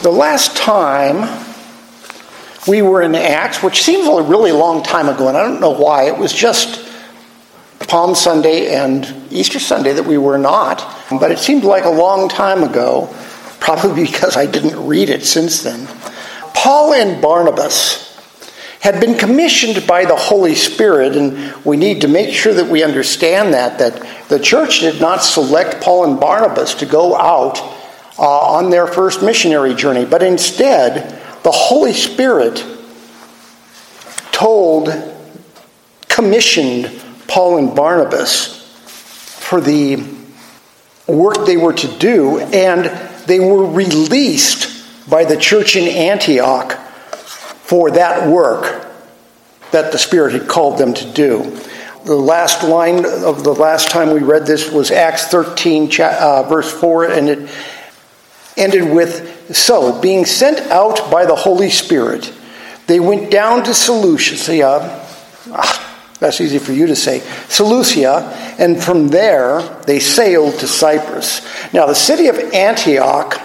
The last time we were in Acts, which seems a really long time ago, and I don't know why, it was just Palm Sunday and Easter Sunday that we were not, but it seemed like a long time ago, probably because I didn't read it since then. Paul and Barnabas had been commissioned by the Holy Spirit, and we need to make sure that we understand that, that the church did not select Paul and Barnabas to go out uh, on their first missionary journey, but instead, the Holy Spirit told, commissioned Paul and Barnabas for the work they were to do, and they were released by the church in Antioch for that work that the Spirit had called them to do. The last line of the last time we read this was Acts 13, uh, verse 4, and it ended with So, being sent out by the Holy Spirit, they went down to Seleucia. Ah, that's easy for you to say. Seleucia, and from there they sailed to Cyprus. Now, the city of Antioch,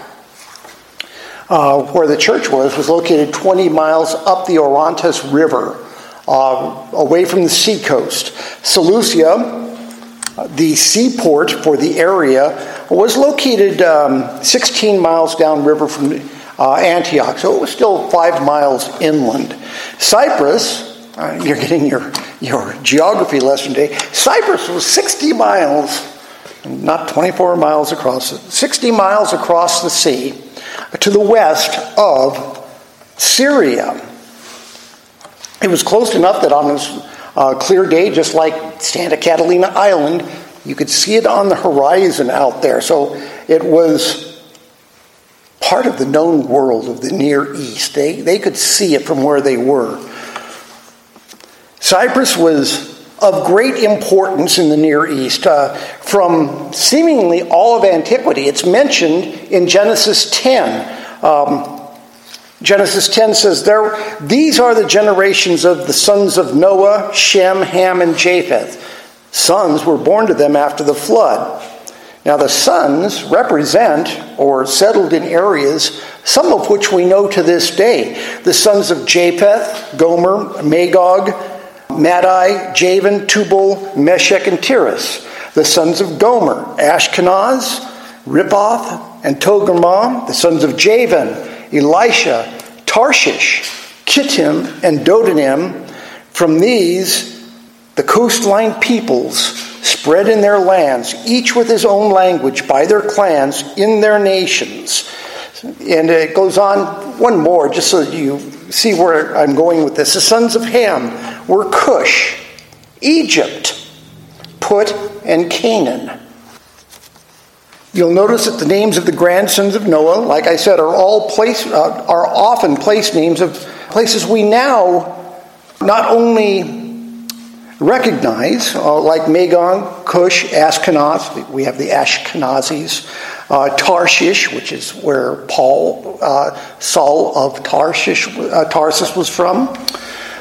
uh, where the church was, was located 20 miles up the Orontes River, uh, away from the seacoast. Seleucia, the seaport for the area, was located um, 16 miles downriver from uh, Antioch, so it was still five miles inland. Cyprus, uh, you're getting your, your geography lesson today. Cyprus was 60 miles, not 24 miles across, 60 miles across the sea to the west of Syria. It was close enough that on uh, clear day, just like Santa Catalina Island, you could see it on the horizon out there. So it was part of the known world of the Near East. They, they could see it from where they were. Cyprus was of great importance in the Near East. Uh, from seemingly all of antiquity, it's mentioned in Genesis 10. Um, Genesis 10 says, there, These are the generations of the sons of Noah, Shem, Ham, and Japheth. Sons were born to them after the flood. Now, the sons represent or settled in areas, some of which we know to this day. The sons of Japheth, Gomer, Magog, Madai, Javan, Tubal, Meshech, and Tiras. The sons of Gomer, Ashkenaz, Riphath, and Togarmah. The sons of Javan, Elisha, Tarshish, Kittim, and Dodanim. From these, the coastline peoples spread in their lands, each with his own language, by their clans, in their nations. And it goes on one more, just so you see where I'm going with this. The sons of Ham were Cush, Egypt, Put, and Canaan. You'll notice that the names of the grandsons of Noah, like I said, are all place uh, are often place names of places we now not only recognize, uh, like Magog, Cush, Ashkenaz. We have the Ashkenazis. Uh, Tarshish, which is where Paul, uh, Saul of Tarshish, uh, Tarsus was from.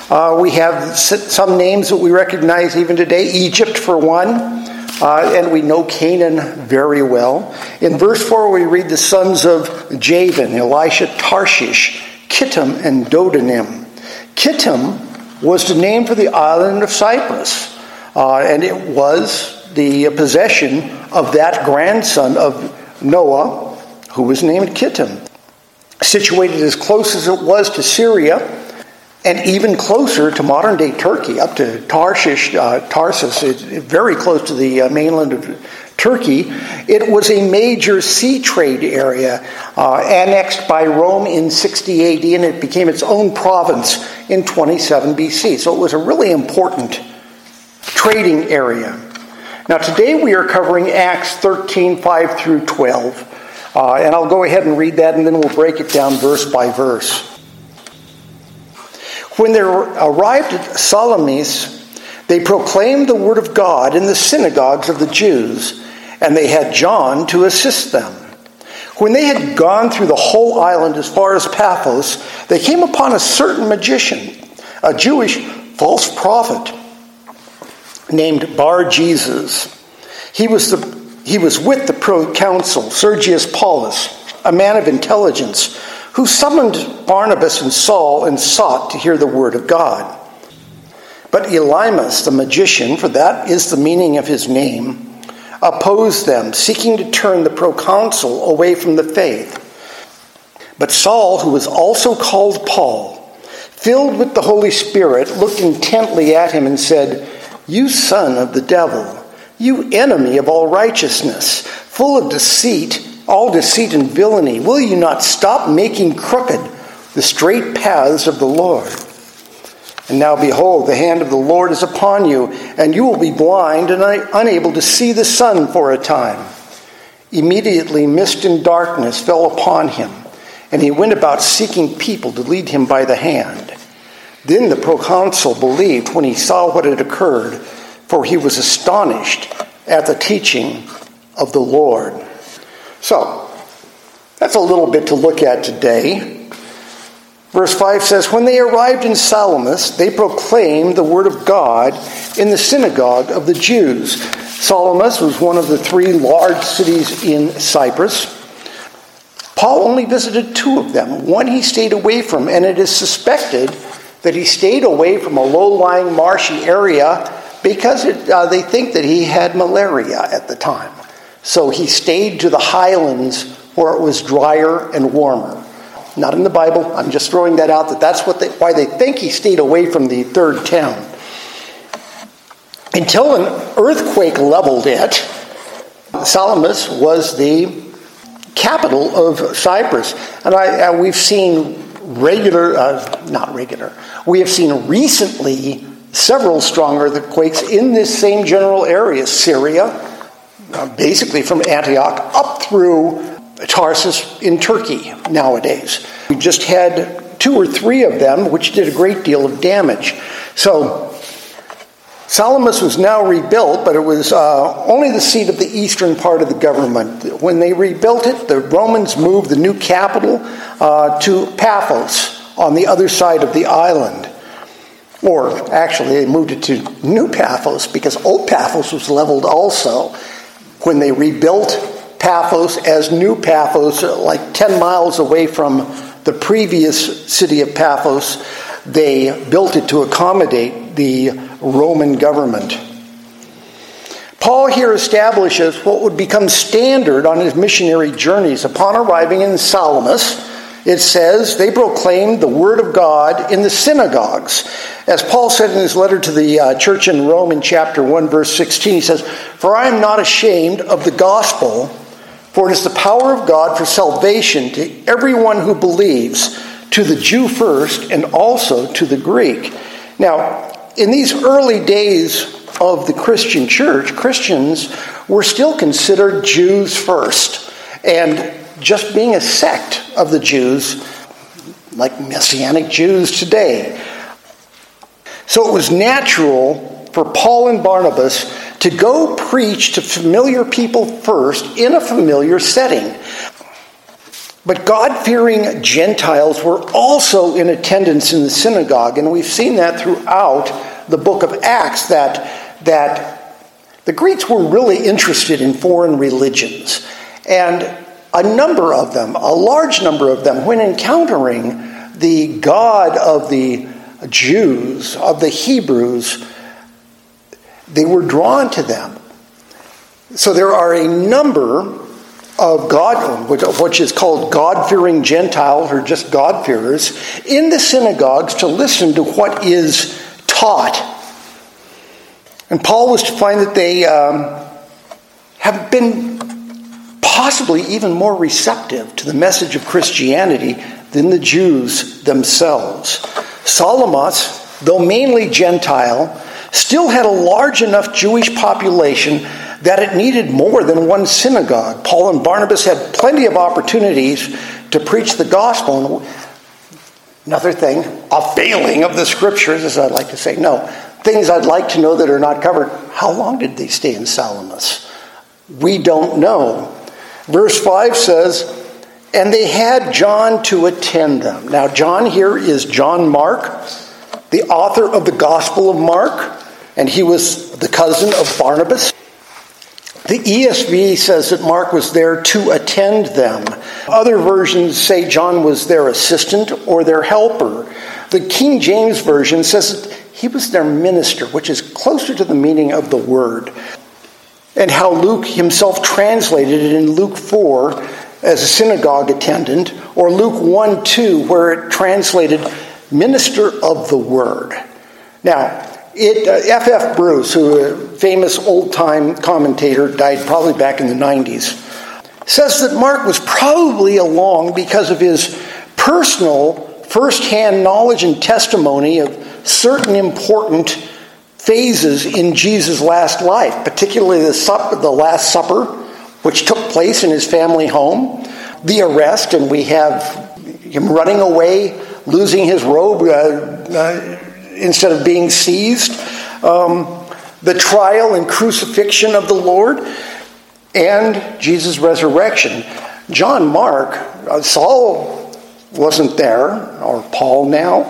Uh, we have some names that we recognize even today. Egypt, for one. Uh, and we know Canaan very well. In verse 4, we read the sons of Javan, Elisha, Tarshish, Kittim, and Dodanim. Kittim was the name for the island of Cyprus. Uh, and it was the possession of that grandson of Noah, who was named Kittim. Situated as close as it was to Syria, and even closer to modern day Turkey, up to Tarshish, uh, Tarsus, very close to the uh, mainland of Turkey. It was a major sea trade area, uh, annexed by Rome in 60 AD, and it became its own province in 27 BC. So it was a really important trading area. Now, today we are covering Acts 13 5 through 12. Uh, and I'll go ahead and read that, and then we'll break it down verse by verse. When they arrived at Salamis, they proclaimed the word of God in the synagogues of the Jews, and they had John to assist them. When they had gone through the whole island as far as Paphos, they came upon a certain magician, a Jewish false prophet named Bar Jesus. He was, the, he was with the proconsul, Sergius Paulus, a man of intelligence who summoned Barnabas and Saul and sought to hear the word of God. But Elymas, the magician, for that is the meaning of his name, opposed them, seeking to turn the proconsul away from the faith. But Saul, who was also called Paul, filled with the Holy Spirit, looked intently at him and said, You son of the devil, you enemy of all righteousness, full of deceit, all deceit and villainy, will you not stop making crooked the straight paths of the Lord? And now behold, the hand of the Lord is upon you, and you will be blind and unable to see the sun for a time. Immediately, mist and darkness fell upon him, and he went about seeking people to lead him by the hand. Then the proconsul believed when he saw what had occurred, for he was astonished at the teaching of the Lord. So, that's a little bit to look at today. Verse 5 says, When they arrived in Salamis, they proclaimed the word of God in the synagogue of the Jews. Salamis was one of the three large cities in Cyprus. Paul only visited two of them. One he stayed away from, and it is suspected that he stayed away from a low lying marshy area because it, uh, they think that he had malaria at the time. So he stayed to the highlands where it was drier and warmer. Not in the Bible. I'm just throwing that out that that's what they, why they think he stayed away from the third town. Until an earthquake leveled it, Salamis was the capital of Cyprus. And I, uh, we've seen regular, uh, not regular, we have seen recently several strong earthquakes in this same general area Syria, uh, basically from Antioch up through Tarsus in Turkey nowadays. We just had two or three of them, which did a great deal of damage. So, Salamis was now rebuilt, but it was uh, only the seat of the eastern part of the government. When they rebuilt it, the Romans moved the new capital uh, to Paphos on the other side of the island. Or actually, they moved it to New Paphos because Old Paphos was leveled also. When they rebuilt Paphos as New Paphos, like 10 miles away from the previous city of Paphos. They built it to accommodate the Roman government. Paul here establishes what would become standard on his missionary journeys. Upon arriving in Salamis, it says they proclaimed the word of God in the synagogues. As Paul said in his letter to the uh, church in Rome in chapter 1, verse 16, he says, For I am not ashamed of the gospel for it is the power of God for salvation to everyone who believes, to the Jew first, and also to the Greek. Now, in these early days of the Christian church, Christians were still considered Jews first. And just being a sect of the Jews, like Messianic Jews today. So it was natural for Paul and Barnabas to go preach to familiar people first in a familiar setting. But God fearing Gentiles were also in attendance in the synagogue, and we've seen that throughout the book of Acts that, that the Greeks were really interested in foreign religions. And a number of them, a large number of them, when encountering the God of the Jews, of the Hebrews, they were drawn to them. So there are a number of God, which is called God fearing Gentiles or just God-fearers, in the synagogues to listen to what is taught. And Paul was to find that they um, have been possibly even more receptive to the message of Christianity than the Jews themselves. Salamis, though mainly Gentile, still had a large enough Jewish population that it needed more than one synagogue. Paul and Barnabas had plenty of opportunities to preach the gospel. Another thing, a failing of the scriptures, as I'd like to say, no, things I'd like to know that are not covered. How long did they stay in Salamis? We don't know. Verse 5 says, and they had John to attend them. Now, John here is John Mark, the author of the Gospel of Mark and he was the cousin of Barnabas. The ESV says that Mark was there to attend them. Other versions say John was their assistant or their helper. The King James Version says that he was their minister, which is closer to the meaning of the word. And how Luke himself translated it in Luke 4 as a synagogue attendant, or Luke 1 2, where it translated minister of the word. Now, it, uh, F. Bruce, who a famous old time commentator, died probably back in the 90s, says that Mark was probably along because of his personal, first hand knowledge and testimony of certain important phases in Jesus' last life, particularly the, the Last Supper, which took place in his family home, the arrest, and we have him running away, losing his robe uh, uh, instead of being seized, um, the trial and crucifixion of the Lord, and Jesus' resurrection. John Mark, uh, Saul wasn't there, or Paul now,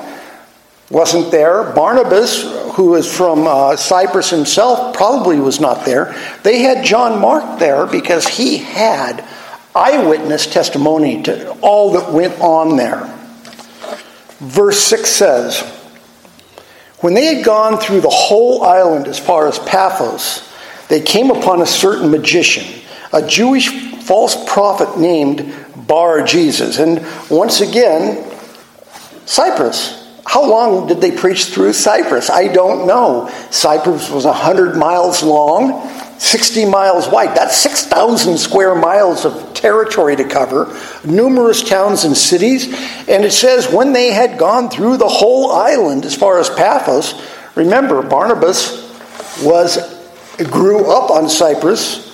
wasn't there. Barnabas, who is from uh, Cyprus himself, probably was not there. They had John Mark there because he had eyewitness testimony to all that went on there. Verse 6 says, When they had gone through the whole island as far as Paphos, they came upon a certain magician, a Jewish false prophet named Bar Jesus. And once again, Cyprus. How long did they preach through Cyprus? I don't know. Cyprus was 100 miles long, 60 miles wide. That's 6,000 square miles of territory to cover, numerous towns and cities. And it says when they had gone through the whole island as far as Paphos, remember, Barnabas was grew up on Cyprus.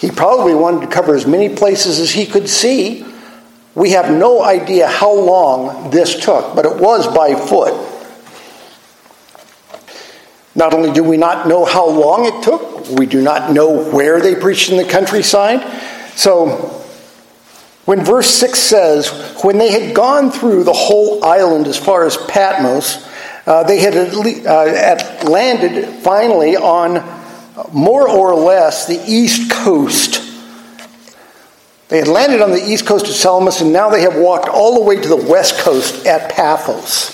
He probably wanted to cover as many places as he could see. We have no idea how long this took, but it was by foot. Not only do we not know how long it took, we do not know where they preached in the countryside. So, when verse 6 says, When they had gone through the whole island as far as Patmos, uh, they had uh, landed finally on more or less the east coast. They had landed on the east coast of Salamis, and now they have walked all the way to the west coast at Paphos.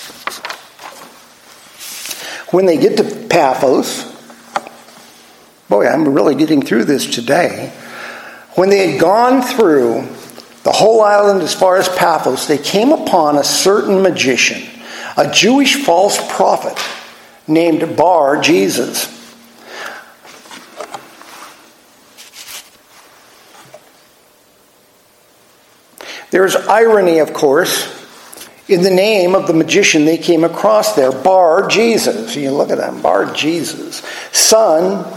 When they get to Paphos, boy, I'm really getting through this today. When they had gone through the whole island as far as Paphos, they came upon a certain magician, a Jewish false prophet named Bar Jesus. There's irony, of course, in the name of the magician they came across there, Bar Jesus. You look at that, Bar Jesus. Son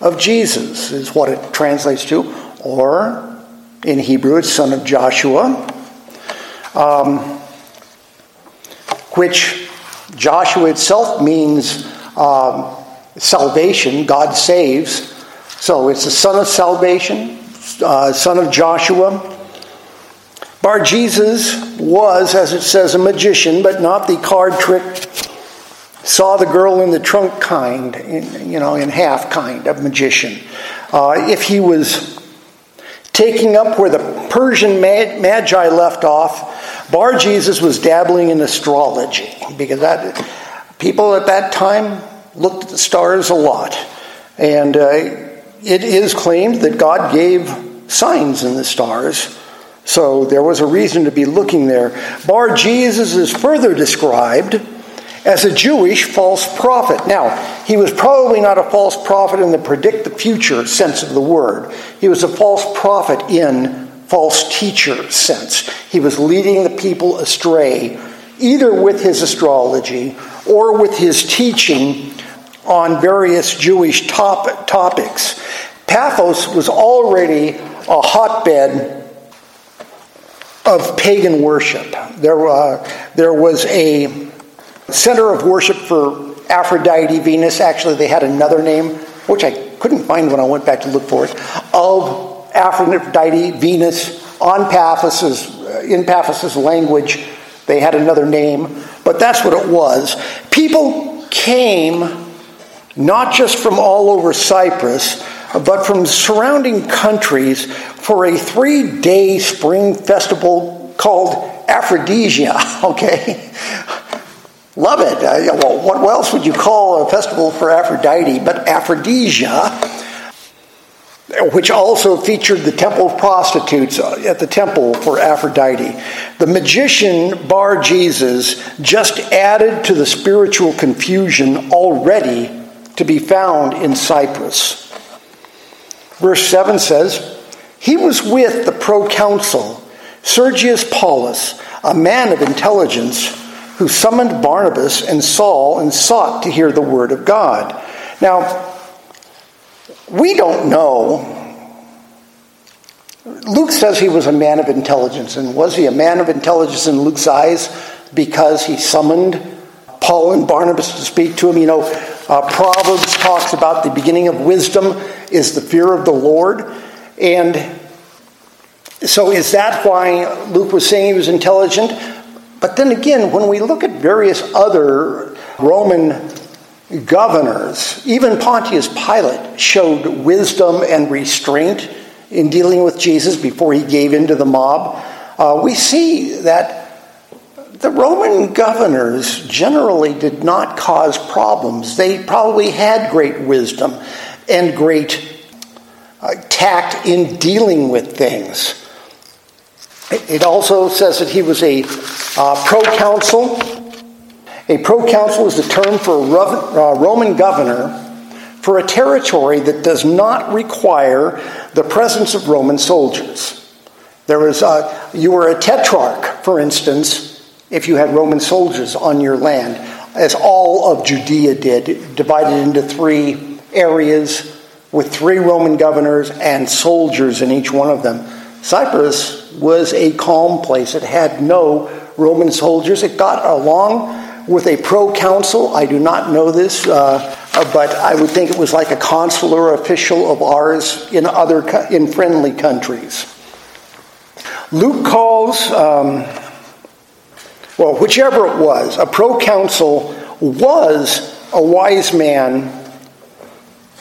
of Jesus is what it translates to, or in Hebrew, it's son of Joshua, um, which Joshua itself means um, salvation, God saves. So it's the son of salvation, uh, son of Joshua. Bar Jesus was, as it says, a magician, but not the card trick, saw the girl in the trunk kind, in, you know, in half kind of magician. Uh, if he was taking up where the Persian magi left off, Bar Jesus was dabbling in astrology because that people at that time looked at the stars a lot, and uh, it is claimed that God gave signs in the stars so there was a reason to be looking there. Bar Jesus is further described as a Jewish false prophet. Now, he was probably not a false prophet in the predict the future sense of the word. He was a false prophet in false teacher sense. He was leading the people astray, either with his astrology or with his teaching on various Jewish top- topics. Paphos was already a hotbed of pagan worship. There, uh, there was a center of worship for Aphrodite, Venus. Actually, they had another name, which I couldn't find when I went back to look for it, of Aphrodite, Venus on Paphos, in Paphos' language. They had another name, but that's what it was. People came not just from all over Cyprus, but from surrounding countries for a three day spring festival called Aphrodisia. Okay? Love it. Uh, well, what else would you call a festival for Aphrodite but Aphrodisia? which also featured the temple of prostitutes uh, at the temple for Aphrodite. The magician Bar Jesus just added to the spiritual confusion already to be found in Cyprus. Verse 7 says, He was with the proconsul, Sergius Paulus, a man of intelligence, who summoned Barnabas and Saul and sought to hear the word of God. Now, we don't know. Luke says he was a man of intelligence, and was he a man of intelligence in Luke's eyes because he summoned Paul and Barnabas to speak to him? You know, uh, Proverbs talks about the beginning of wisdom is the fear of the Lord, and so is that why Luke was saying he was intelligent? But then again, when we look at various other Roman governors, even Pontius Pilate showed wisdom and restraint in dealing with Jesus before he gave in to the mob. Uh, we see that the Roman governors generally did not cause problems. They probably had great wisdom and great uh, tact in dealing with things. It also says that he was a uh, proconsul a proconsul is the term for a uh, Roman governor for a territory that does not require the presence of Roman soldiers. There was a, you were a tetrarch, for instance, if you had Roman soldiers on your land, as all of Judea did, divided into three areas with three Roman governors and soldiers in each one of them. Cyprus was a calm place. It had no Roman soldiers. It got along with a proconsul. I do not know this, uh, but I would think it was like a consular official of ours in other in friendly countries. Luke calls, um, well, whichever it was, a proconsul was a wise man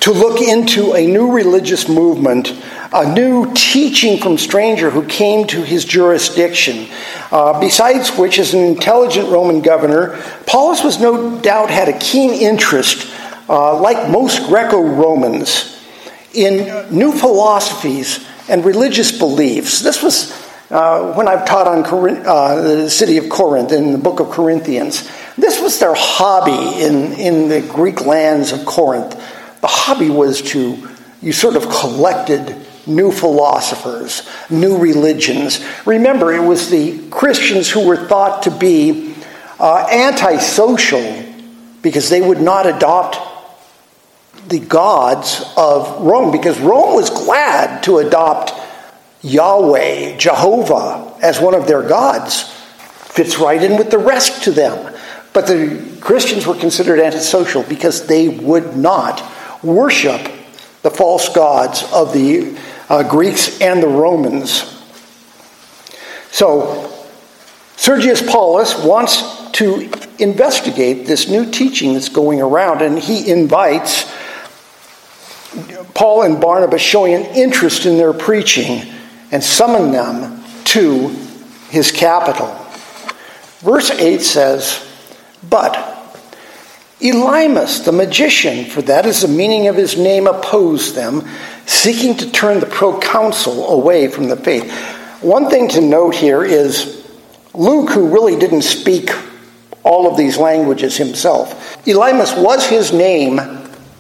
to look into a new religious movement, a new teaching from stranger who came to his jurisdiction. Uh, besides which, as an intelligent Roman governor, Paulus was no doubt had a keen interest, uh, like most Greco Romans, in new philosophies and religious beliefs. This was uh, when I've taught on Corinth, uh, the city of Corinth in the book of Corinthians. This was their hobby in, in the Greek lands of Corinth. The hobby was to, you sort of collected new philosophers, new religions. Remember, it was the Christians who were thought to be uh, antisocial because they would not adopt the gods of Rome, because Rome was glad to adopt Yahweh, Jehovah, as one of their gods. Fits right in with the rest to them. But the Christians were considered antisocial because they would not worship the false gods of the uh, Greeks and the Romans. So, Sergius Paulus wants to investigate this new teaching that's going around, and he invites Paul and Barnabas, showing an interest in their preaching, and summon them to his capital. Verse 8 says, But Elymas, the magician, for that is the meaning of his name, opposed them, seeking to turn the proconsul away from the faith. One thing to note here is Luke, who really didn't speak all of these languages himself, Elymas was his name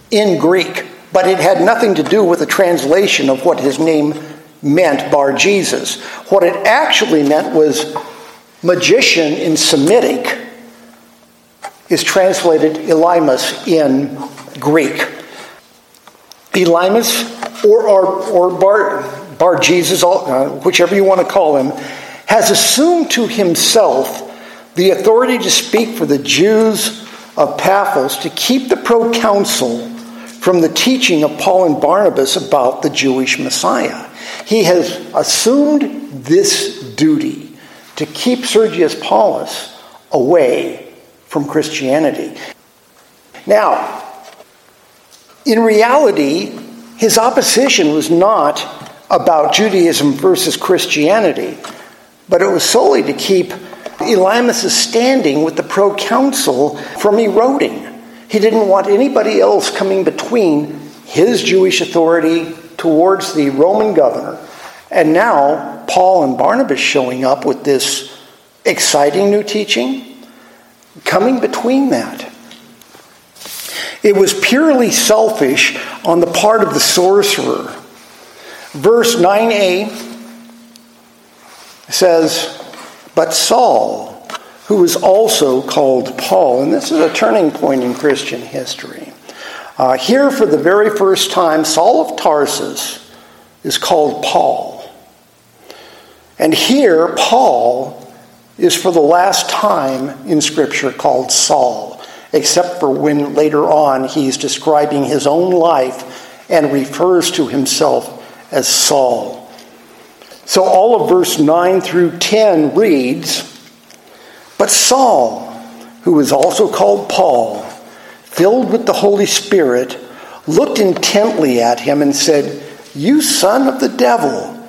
in Greek, but it had nothing to do with the translation of what his name meant, Bar Jesus. What it actually meant was magician in Semitic is translated Elymas in Greek. Elymas, or, or, or Bar, Bar Jesus, uh, whichever you want to call him, has assumed to himself the authority to speak for the Jews of Paphos to keep the proconsul from the teaching of Paul and Barnabas about the Jewish Messiah. He has assumed this duty to keep Sergius Paulus away from Christianity. Now, in reality, his opposition was not about Judaism versus Christianity, but it was solely to keep Elymas' standing with the proconsul from eroding. He didn't want anybody else coming between his Jewish authority towards the Roman governor. And now, Paul and Barnabas showing up with this exciting new teaching, coming between that. It was purely selfish on the part of the sorcerer. Verse 9a says, But Saul, who was also called Paul, and this is a turning point in Christian history. Uh, here, for the very first time, Saul of Tarsus is called Paul. And here, Paul is for the last time in Scripture called Saul except for when later on he's describing his own life and refers to himself as Saul. So all of verse 9 through 10 reads But Saul, who is also called Paul, filled with the Holy Spirit, looked intently at him and said, You son of the devil,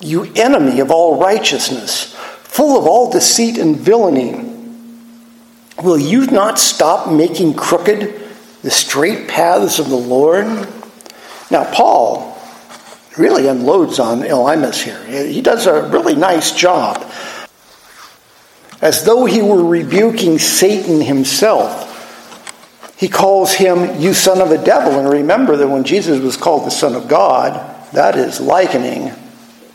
you enemy of all righteousness, full of all deceit and villainy. Will you not stop making crooked the straight paths of the Lord? Now, Paul really unloads on Elymas here. He does a really nice job. As though he were rebuking Satan himself. He calls him, You son of a devil. And remember that when Jesus was called the Son of God, that is likening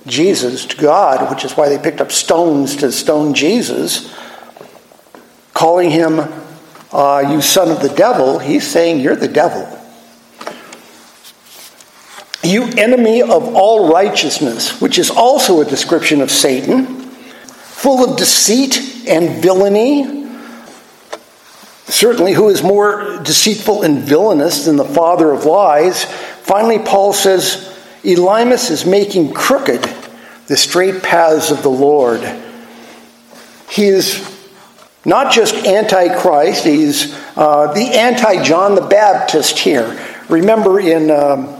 Jesus to God, which is why they picked up stones to stone Jesus calling him, uh, you son of the devil, he's saying, You're the devil. You enemy of all righteousness, which is also a description of Satan, full of deceit and villainy. Certainly, who is more deceitful and villainous than the father of lies? Finally, Paul says, Elymas is making crooked the straight paths of the Lord. He is not just antichrist, he's uh, the anti John the Baptist here. Remember in, um,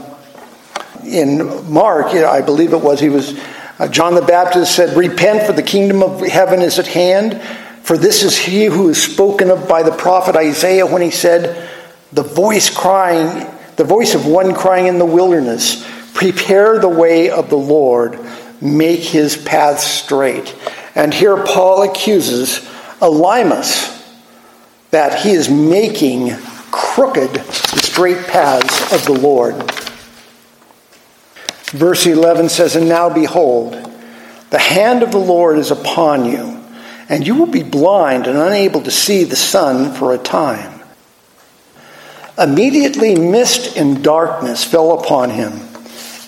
in Mark, I believe it was, he was, uh, John the Baptist said, Repent, for the kingdom of heaven is at hand. For this is he who is spoken of by the prophet Isaiah when he said, The voice crying, the voice of one crying in the wilderness, Prepare the way of the Lord, make his path straight. And here Paul accuses Elymas that he is making crooked the straight paths of the Lord. Verse 11 says, And now behold, the hand of the Lord is upon you, and you will be blind and unable to see the sun for a time. Immediately, mist and darkness fell upon him,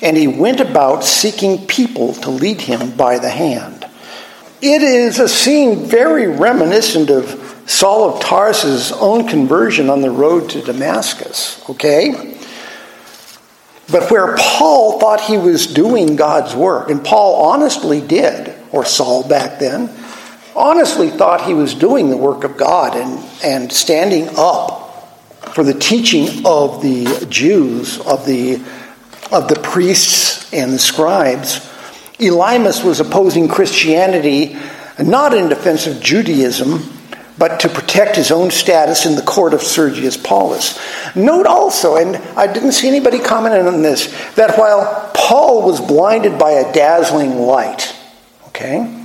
and he went about seeking people to lead him by the hand. It is a scene very reminiscent of Saul of Tarsus' own conversion on the road to Damascus, okay? But where Paul thought he was doing God's work, and Paul honestly did, or Saul back then, honestly thought he was doing the work of God and, and standing up for the teaching of the Jews, of the, of the priests and the scribes Elymas was opposing Christianity not in defense of Judaism, but to protect his own status in the court of Sergius Paulus. Note also, and I didn't see anybody commenting on this, that while Paul was blinded by a dazzling light, okay,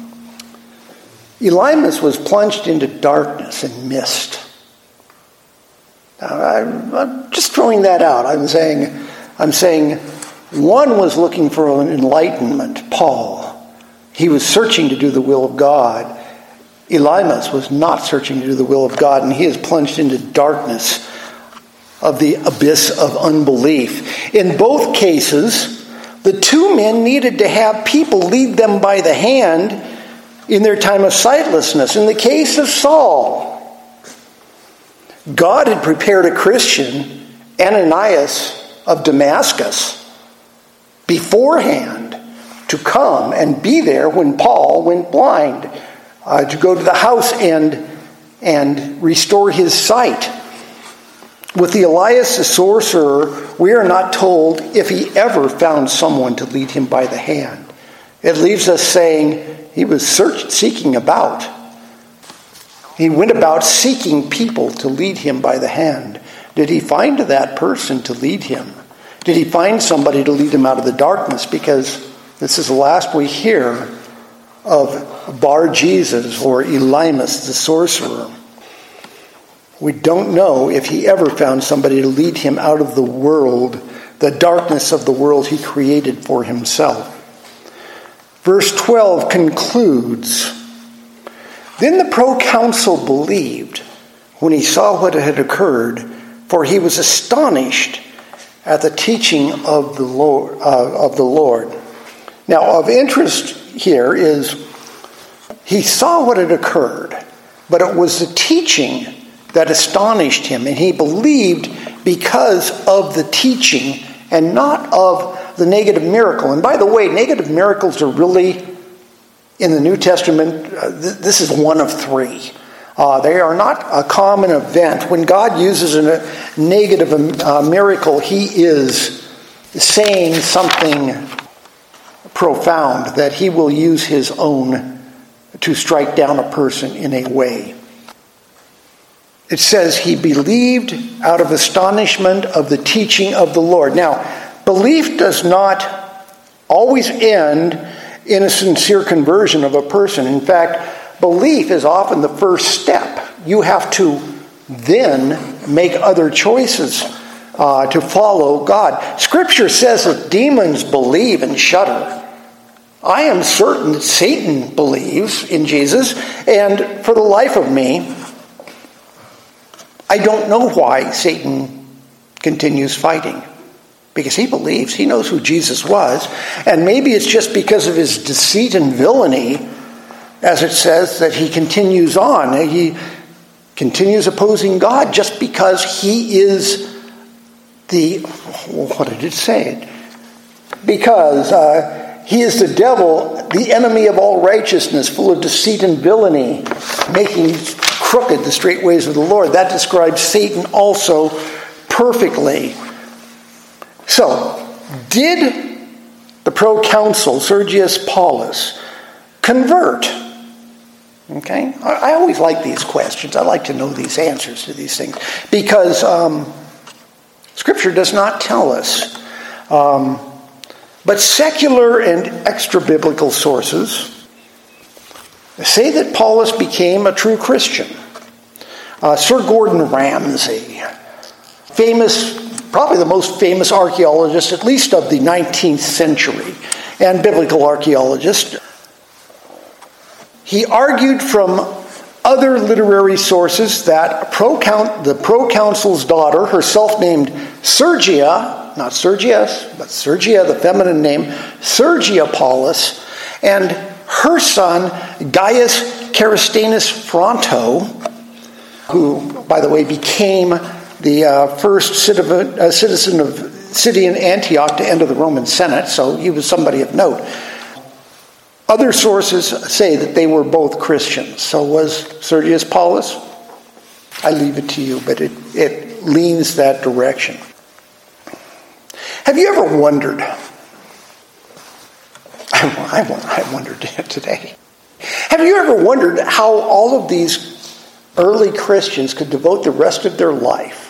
Elymas was plunged into darkness and mist. Now, I'm just throwing that out. I'm saying, I'm saying one was looking for an enlightenment, Paul. He was searching to do the will of God. Elymas was not searching to do the will of God, and he is plunged into darkness of the abyss of unbelief. In both cases, the two men needed to have people lead them by the hand in their time of sightlessness. In the case of Saul, God had prepared a Christian, Ananias of Damascus beforehand to come and be there when Paul went blind, uh, to go to the house and, and restore his sight. With the Elias the sorcerer, we are not told if he ever found someone to lead him by the hand. It leaves us saying he was search, seeking about. He went about seeking people to lead him by the hand. Did he find that person to lead him? Did he find somebody to lead him out of the darkness? Because this is the last we hear of Bar Jesus or Elymas the sorcerer. We don't know if he ever found somebody to lead him out of the world, the darkness of the world he created for himself. Verse 12 concludes Then the proconsul believed when he saw what had occurred, for he was astonished at the teaching of the Lord. Uh, of the Lord. Now, of interest here is he saw what had occurred, but it was the teaching that astonished him, and he believed because of the teaching and not of the negative miracle. And by the way, negative miracles are really, in the New Testament, uh, th- this is one of three. Uh, they are not a common event. When God uses a negative uh, miracle, He is saying something profound that He will use His own to strike down a person in a way. It says he believed out of astonishment of the teaching of the Lord. Now, belief does not always end in a sincere conversion of a person. In fact, belief is often the first step. You have to then make other choices uh, to follow God. Scripture says that demons believe and shudder. I am certain that Satan believes in Jesus, and for the life of me, I don't know why Satan continues fighting. Because he believes, he knows who Jesus was, and maybe it's just because of his deceit and villainy, as it says, that he continues on. He continues opposing God just because he is the, what did it say? Because uh, he is the devil, the enemy of all righteousness, full of deceit and villainy, making crooked the straight ways of the Lord. That describes Satan also perfectly. So, did the proconsul Sergius Paulus convert? Okay, I, always like these questions. I like to know these answers to these things because um, Scripture does not tell us. Um, but secular and extra biblical sources say that Paulus became a true Christian. Uh, Sir Gordon Ramsay, famous, probably the most famous archaeologist, at least of the 19th century, and biblical archaeologist, he argued from other literary sources that pro-count, the proconsul's daughter, herself named Sergia, not Sergius, but Sergia, the feminine name, Sergia Paulus, and her son, Gaius Caristanus Fronto, who, by the way, became the uh, first uh, citizen of city in Antioch to enter the Roman Senate, so he was somebody of note. Other sources say that they were both Christians. So was Sergius Paulus? I leave it to you, but it, it leans that direction. Have you ever wondered I, I wondered today. Have you ever wondered how all of these early Christians could devote the rest of their life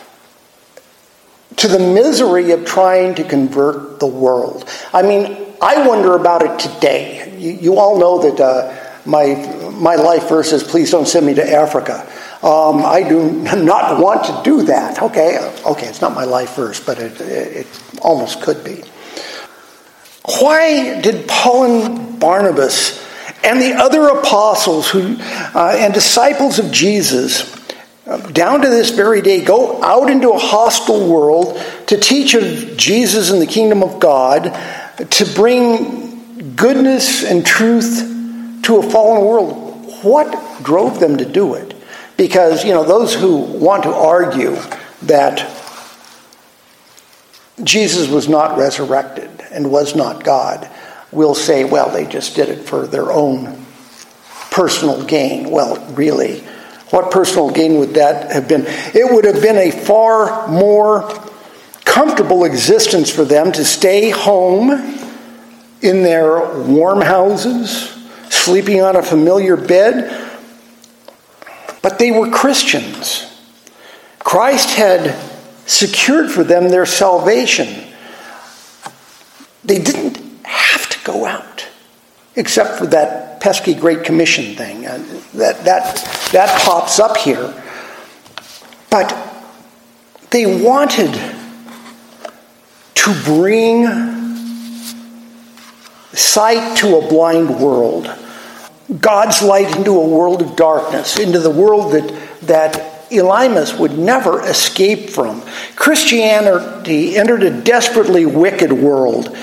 to the misery of trying to convert the world? I mean, I wonder about it today. You, you all know that uh, my, my life verse is please don't send me to Africa. Um, I do not want to do that. Okay, okay, it's not my life verse, but it, it, it almost could be. Why did Paul and Barnabas and the other apostles who, uh, and disciples of Jesus, uh, down to this very day, go out into a hostile world to teach of Jesus and the kingdom of God, to bring goodness and truth to a fallen world? What drove them to do it? Because, you know, those who want to argue that Jesus was not resurrected and was not God will say, well, they just did it for their own personal gain. Well, really, What personal gain would that have been? It would have been a far more comfortable existence for them to stay home in their warm houses, sleeping on a familiar bed. But they were Christians. Christ had secured for them their salvation. They didn't have to go out, except for that pesky Great Commission thing. Uh, that, that, that pops up here. But they wanted to bring sight to a blind world, God's light into a world of darkness, into the world that, that Elymas would never escape from. Christianity entered a desperately wicked world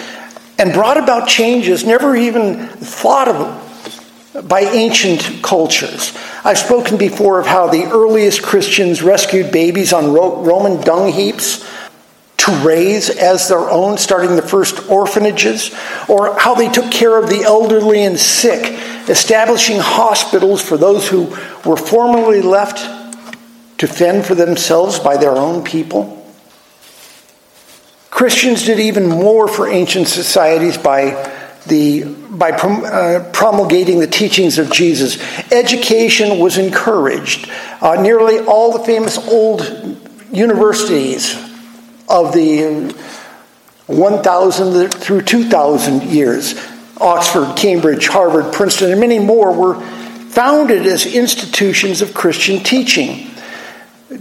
and brought about changes never even thought of by ancient cultures. I've spoken before of how the earliest Christians rescued babies on Roman dung heaps to raise as their own, starting the first orphanages, or how they took care of the elderly and sick, establishing hospitals for those who were formerly left to fend for themselves by their own people. Christians did even more for ancient societies by the by uh, promulgating the teachings of Jesus. Education was encouraged. Uh, nearly all the famous old universities of the 1000 through 2000 years. Oxford, Cambridge, Harvard, Princeton, and many more were founded as institutions of Christian teaching.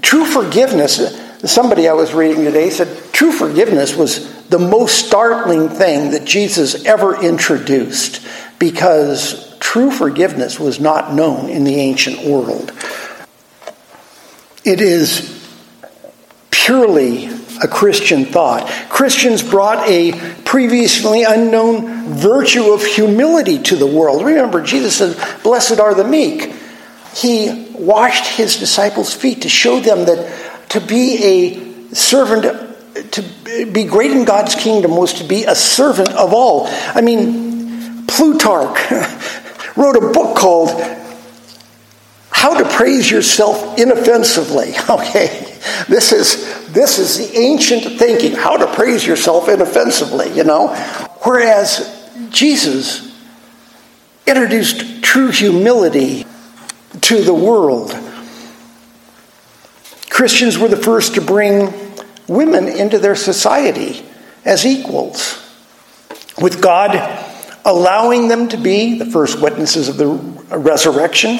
True forgiveness, somebody I was reading today said, true forgiveness was the most startling thing that Jesus ever introduced because true forgiveness was not known in the ancient world. It is purely a Christian thought. Christians brought a previously unknown virtue of humility to the world. Remember, Jesus said, Blessed are the meek. He washed his disciples' feet to show them that to be a servant, to be great in God's kingdom was to be a servant of all. I mean, Plutarch wrote a book called How to Praise Yourself Inoffensively. Okay, this is this is the ancient thinking, how to praise yourself inoffensively, you know? Whereas Jesus introduced true humility to the world. Christians were the first to bring women into their society as equals, with God allowing them to be the first witnesses of the resurrection,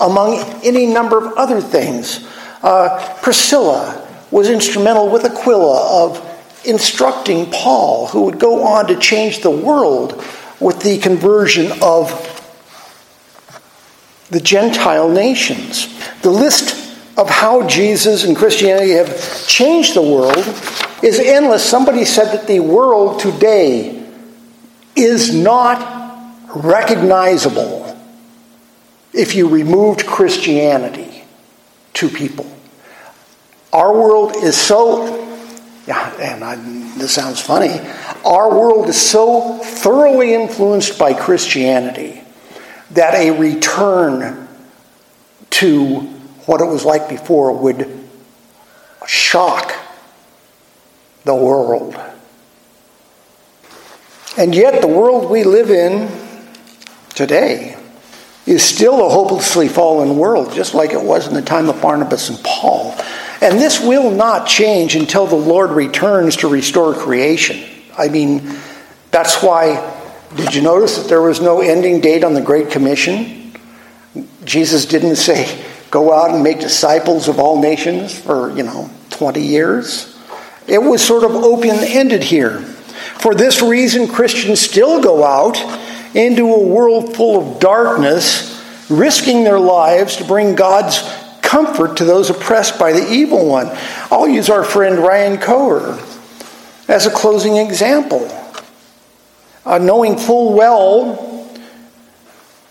among any number of other things. Uh, Priscilla was instrumental with Aquila of instructing Paul, who would go on to change the world with the conversion of the Gentile nations. The list of how Jesus and Christianity have changed the world is endless. Somebody said that the world today is not recognizable if you removed Christianity to people. Our world is so, yeah, and I, this sounds funny, our world is so thoroughly influenced by Christianity that a return to what it was like before would shock the world. And yet, the world we live in today is still a hopelessly fallen world, just like it was in the time of Barnabas and Paul. And this will not change until the Lord returns to restore creation. I mean, that's why, did you notice that there was no ending date on the Great Commission? Jesus didn't say, go out and make disciples of all nations for, you know, 20 years. It was sort of open ended here. For this reason, Christians still go out into a world full of darkness, risking their lives to bring God's comfort to those oppressed by the evil one. I'll use our friend Ryan Koher as a closing example. Uh, knowing full well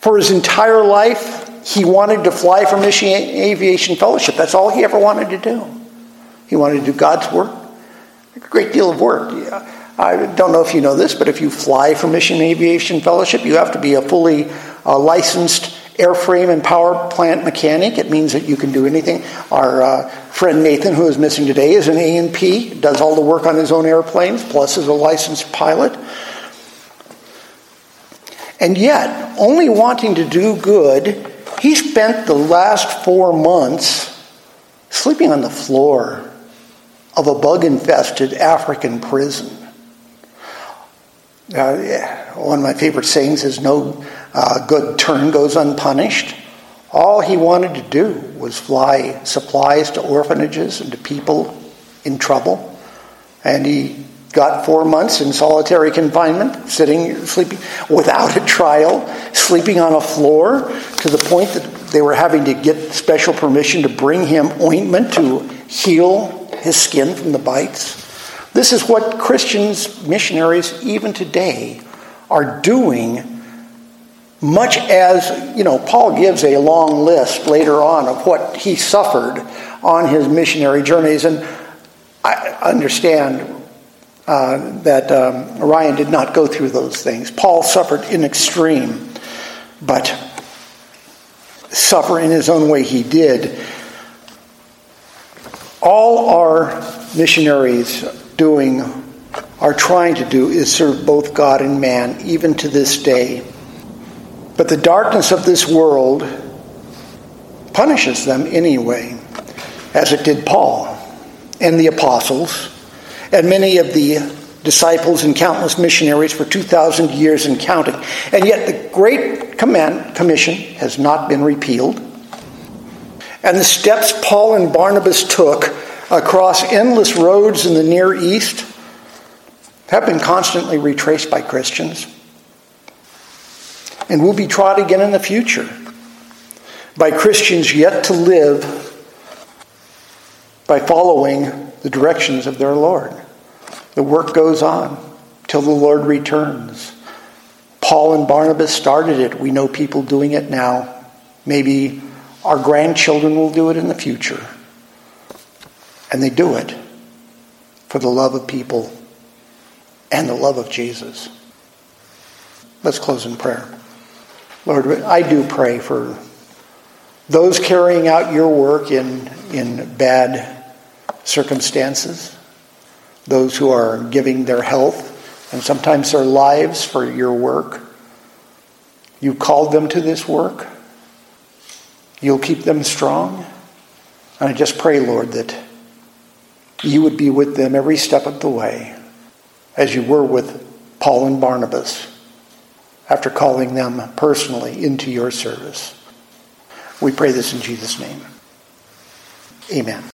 for his entire life he wanted to fly for Mission Aviation Fellowship. That's all he ever wanted to do. He wanted to do God's work. A great deal of work. I don't know if you know this, but if you fly for Mission Aviation Fellowship, you have to be a fully uh, licensed airframe and power plant mechanic. It means that you can do anything. Our uh, friend Nathan, who is missing today, is an A&P, does all the work on his own airplanes, plus is a licensed pilot. And yet, only wanting to do good, he spent the last four months sleeping on the floor of a bug infested African prison. Uh, one of my favorite sayings is no uh, good turn goes unpunished. All he wanted to do was fly supplies to orphanages and to people in trouble. And he got four months in solitary confinement, sitting, sleeping without a trial, sleeping on a floor to the point that they were having to get special permission to bring him ointment to heal his skin from the bites. This is what Christians, missionaries, even today, are doing much as, you know, Paul gives a long list later on of what he suffered on his missionary journeys. And I understand uh, that um, Ryan did not go through those things. Paul suffered in extreme, but suffer in his own way he did. All our missionaries doing are trying to do is serve both God and man, even to this day. But the darkness of this world punishes them anyway, as it did Paul and the apostles and many of the disciples and countless missionaries for 2,000 years and counting. And yet the Great Command, Commission has not been repealed. And the steps Paul and Barnabas took across endless roads in the Near East have been constantly retraced by Christians and will be trod again in the future by Christians yet to live by following the directions of their Lord. The work goes on till the Lord returns. Paul and Barnabas started it. We know people doing it now. Maybe our grandchildren will do it in the future. And they do it for the love of people and the love of Jesus. Let's close in prayer. Lord, I do pray for those carrying out your work in, in bad circumstances, those who are giving their health and sometimes their lives for your work. You called them to this work. You'll keep them strong. And I just pray, Lord, that you would be with them every step of the way, as you were with Paul and Barnabas after calling them personally into your service. We pray this in Jesus' name. Amen.